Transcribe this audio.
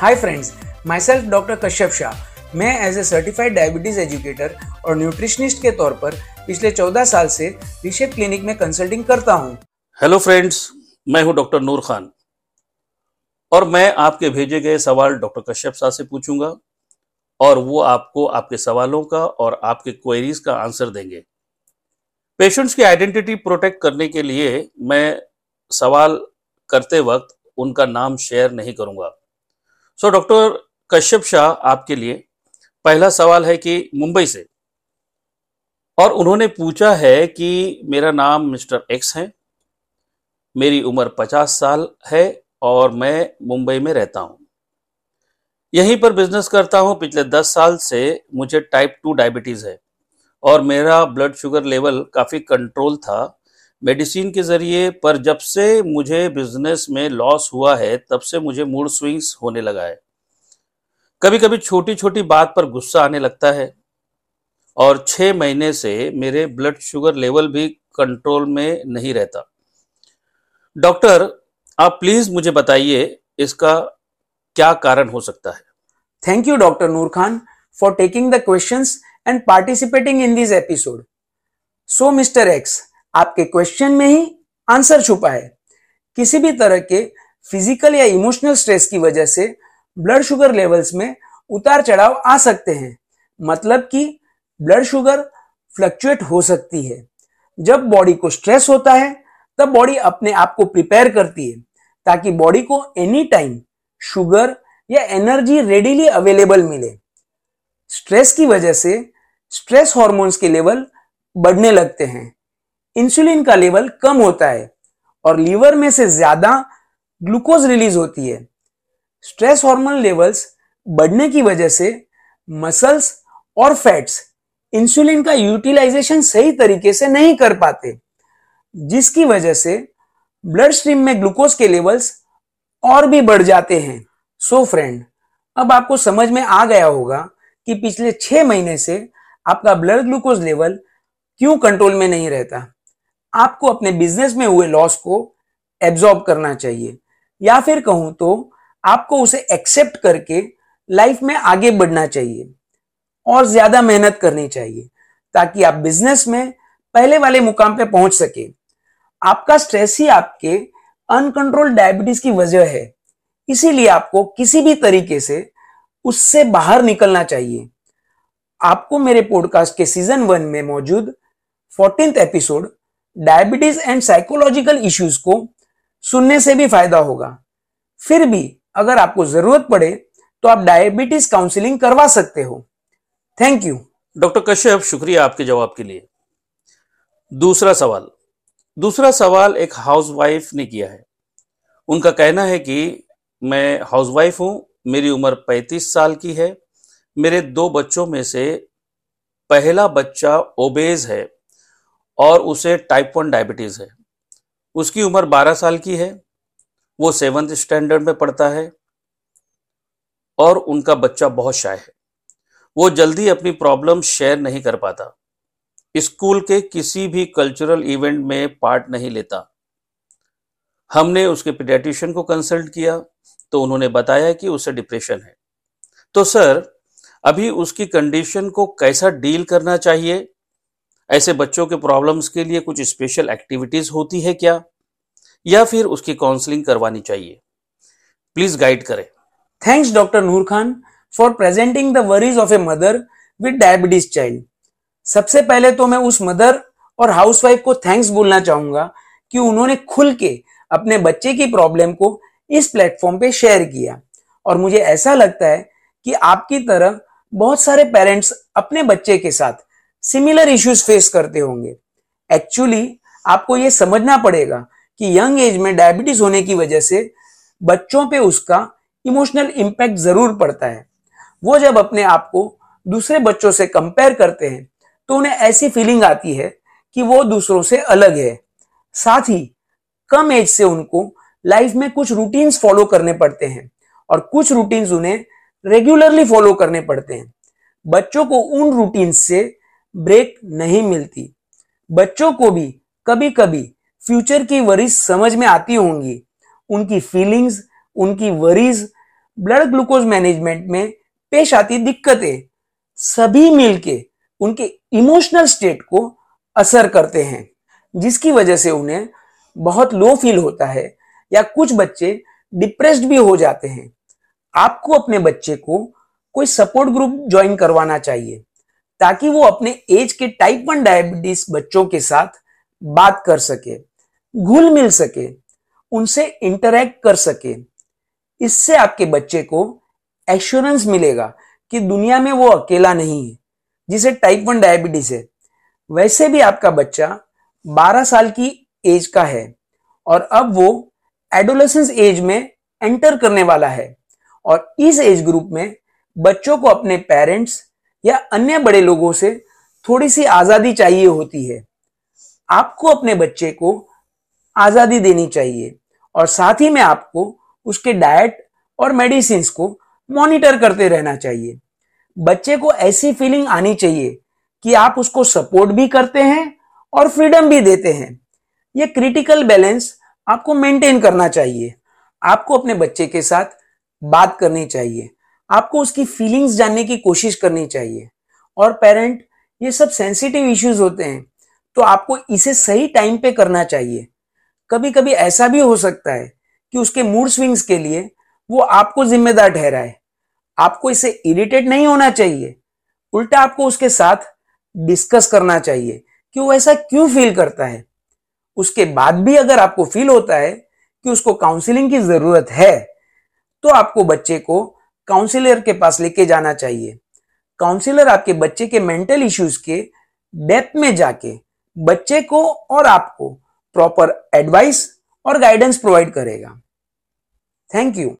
Hi friends myself doctor Kashyap Shah मैं as a certified diabetes educator और nutritionist के तौर पर पिछले 14 साल से रिशेप क्लिनिक में कंसल्टिंग करता हूँ। हेलो फ्रेंड्स मैं हूँ डॉक्टर नूर खान और मैं आपके भेजे गए सवाल डॉक्टर कश्यप शाह से पूछूँगा और वो आपको आपके सवालों का और आपके क्वेरीज का आंसर देंगे। पेशेंट्स की आइडेंटिटी प्रोटेक्ट करने के लिए मैं सवाल करते वक्त उनका नाम शेयर नहीं करूँगा। सो डॉक्टर कश्यप शाह आपके लिए पहला सवाल है कि मुंबई से। और उन्होंने पूछा है कि मेरा नाम मिस्टर एक्स है, मेरी उम्र पचास साल है और मैं मुंबई में रहता हूँ। यहीं पर बिज़नेस करता हूँ, पिछले दस साल से मुझे टाइप टू डायबिटीज़ है और मेरा ब्लड शुगर लेवल काफ़ी कंट्रोल था। मेडिसिन के ज़रिए, पर जब से मुझे बिज़नेस में लॉस हुआ है, तब से मुझे मूड स्विंग्स होने लगा है। कभी कभी छोटी छोटी बात पर गुस्सा आने लगता है, और छह महीने से मेरे ब्लड शुगर लेवल भी कंट्रोल में नहीं रहता। डॉक्टर, आप प्लीज़ मुझे बताइए, इसका क्या कारण हो सकता है? Thank you doctor Noor Khan for taking the questions and participating in this episode so mister X आपके क्वेश्चन में ही आंसर छुपा है। किसी भी तरह के फ़िज़िकल या इमोशनल स्ट्रेस की वजह से ब्लड शुगर लेवल्स में उतार चढ़ाव आ सकते हैं। मतलब कि ब्लड शुगर फ्लक्चुएट हो सकती है। जब बॉडी को स्ट्रेस होता है, तब बॉडी अपने आप को प्रिपेयर करती है, ताकि बॉडी को एनी टाइम शुगर या एनर्जी रेडीली अवेलेबल मिले। स्ट्रेस की वजह से स्ट्रेस हॉर्मोन्स के लेवल बढ़ने लगते हैं। इंसुलिन का लेवल कम होता है और लीवर में से ज़्यादा ग्लूकोज रिलीज़ होती है। स्ट्रेस हार्मोन लेवल्स बढ़ने की वजह से मसल्स और फैट्स इंसुलिन का यूटिलाइजेशन सही तरीके से नहीं कर पाते, जिसकी वजह से ब्लड स्ट्रीम में ग्लूकोज के लेवल्स और भी बढ़ जाते हैं। सो so फ्रेंड अब आपको समझ में आ गया होगा कि पिछले छह महीने से आपका ब्लड ग्लूकोज लेवल क्यों कंट्रोल में नहीं रहता। आपको अपने बिज़नेस में हुए लॉस को एब्जॉर्ब करना चाहिए। या फिर कहूँ तो आपको उसे एक्सेप्ट करके लाइफ में आगे बढ़ना चाहिए और ज़्यादा मेहनत करनी चाहिए ताकि आप बिज़नेस में पहले वाले मुकाम पे पहुँच सके। आपका स्ट्रेस ही आपके अनकंट्रोल डायबिटीज़ की वजह है। इसीलिए आपको किसी भी तरीके से उससे बाहर निकलना चाहिए। आपको मेरे पॉडकास्ट के सीज़न वन में मौजूद fourteenth episode diabetes and psychological issues को सुनने से भी फ़ायदा होगा। फिर भी अगर आपको ज़रूरत पड़े तो आप डायबिटीज़ काउंसलिंग करवा सकते हो। Thank you. डॉक्टर कश्यप, शुक्रिया आपके जवाब के लिए। दूसरा सवाल। दूसरा सवाल एक हाउसवाइफ ने किया है। उनका कहना है कि मैं हाउसवाइफ हूँ, मेरी उम्र 35 साल की है, मेरे दो बच्चों में से पहला बच्चा ओबेज है। और उसे टाइप वन डायबिटीज़ है। उसकी उम्र 12 साल की है, वो सेवंथ स्टैंडर्ड में पढ़ता है और उनका बच्चा बहुत शाय है। वो जल्दी अपनी प्रॉब्लम शेयर नहीं कर पाता। स्कूल के किसी भी कल्चरल इवेंट में पार्ट नहीं लेता। हमने उसके पीडियाट्रिशियन को कंसल्ट किया तो उन्होंने बताया कि उसे डिप्रेशन है। तो सर अभी उसकी कंडीशन को कैसा डील करना चाहिए? ऐसे बच्चों के प्रॉब्लम्स के लिए कुछ स्पेशल एक्टिविटीज़ होती है क्या? या फिर उसकी काउंसलिंग करवानी चाहिए? प्लीज़ गाइड करें। Thanks doctor Noor Khan for presenting the worries of a mother with diabetes child सबसे पहले तो मैं उस मदर और हाउसवाइफ को थैंक्स बोलना चाहूँगा कि उन्होंने खुल के अपने बच्चे की प्रॉब्लम को इस प्लेटफॉर्म पे शेयर किया। और मुझे ऐसा लगता है कि आपकी तरह बहुत सारे पेरेंट्स अपने बच्चे के साथ सिमिलर इश्यूज़ फेस करते होंगे। एक्चुअली आपको यह समझना पड़ेगा कि यंग एज में डायबिटीज़ होने की वजह से बच्चों पे उसका इमोशनल इंपैक्ट ज़रूर पड़ता है। वो जब अपने आप को दूसरे बच्चों से कंपेयर करते हैं तो उन्हें ऐसी फीलिंग आती है कि वो दूसरों से अलग है। साथ ही, कम एज से उनको लाइफ में कुछ रूटीन्स फॉलो करने पड़ते हैं और कुछ रूटीन्स उन्हें रेगुलरली फॉलो करने पड़ते हैं। बच्चों को उन रूटीन्स से ब्रेक नहीं मिलती। बच्चों को भी कभी कभी फ्यूचर की वरीज समझ में आती होंगी। उनकी फीलिंग्स, उनकी वरीज ब्लड ग्लूकोज मैनेजमेंट में पेश आती दिक्कतें, सभी मिलके उनके इमोशनल स्टेट को असर करते हैं, जिसकी वजह से उन्हें बहुत लो फील होता है या कुछ बच्चे डिप्रेस्ड भी हो जाते हैं। आपको अपने बच्चे को कोई सपोर्ट ग्रुप ज्वाइन करवाना चाहिए। ताकि वो अपने एज के टाइप वन डायबिटीज़ बच्चों के साथ बात कर सके, घुल मिल सके, उनसे इंटरेक्ट कर सके। इससे आपके बच्चे को एश्योरेंस मिलेगा कि दुनिया में वो अकेला नहीं है, जिसे टाइप वन डायबिटीज़ है। वैसे भी आपका बच्चा 12 साल की एज का है और अब वो एडोलेसेंस एज में एंटर करने वाला है और इस एज ग्रुप में बच्चों को अपने पेरेंट्स या अन्य बड़े लोगों से थोड़ी सी आज़ादी चाहिए होती है। आपको अपने बच्चे को आज़ादी देनी चाहिए और साथ ही में आपको उसके डाइट और मेडिसिन को मॉनिटर करते रहना चाहिए। बच्चे को ऐसी फीलिंग आनी चाहिए कि आप उसको सपोर्ट भी करते हैं और फ्रीडम भी देते हैं। यह क्रिटिकल बैलेंस आपको मेंटेन करना चाहिए। आपको अपने बच्चे के साथ बात करनी चाहिए। आपको उसकी फीलिंग्स जानने की कोशिश करनी चाहिए। और पेरेंट ये सब सेंसिटिव इश्यूज़ होते हैं तो आपको इसे सही टाइम पे करना चाहिए। कभी कभी ऐसा भी हो सकता है कि उसके मूड स्विंग्स के लिए वो आपको जिम्मेदार ठहराए। आपको इसे इरिटेट नहीं होना चाहिए। उल्टा आपको उसके साथ डिस्कस करना चाहिए कि वो ऐसा क्यों फील करता है। उसके बाद भी अगर आपको फील होता है कि उसको काउंसलिंग की ज़रूरत है तो आपको बच्चे को काउंसिलर के पास लेके जाना चाहिए। काउंसिलर आपके बच्चे के मेंटल इश्यूज़ के डेप्थ में जाके बच्चे को और आपको प्रॉपर एडवाइस और गाइडेंस प्रोवाइड करेगा। Thank you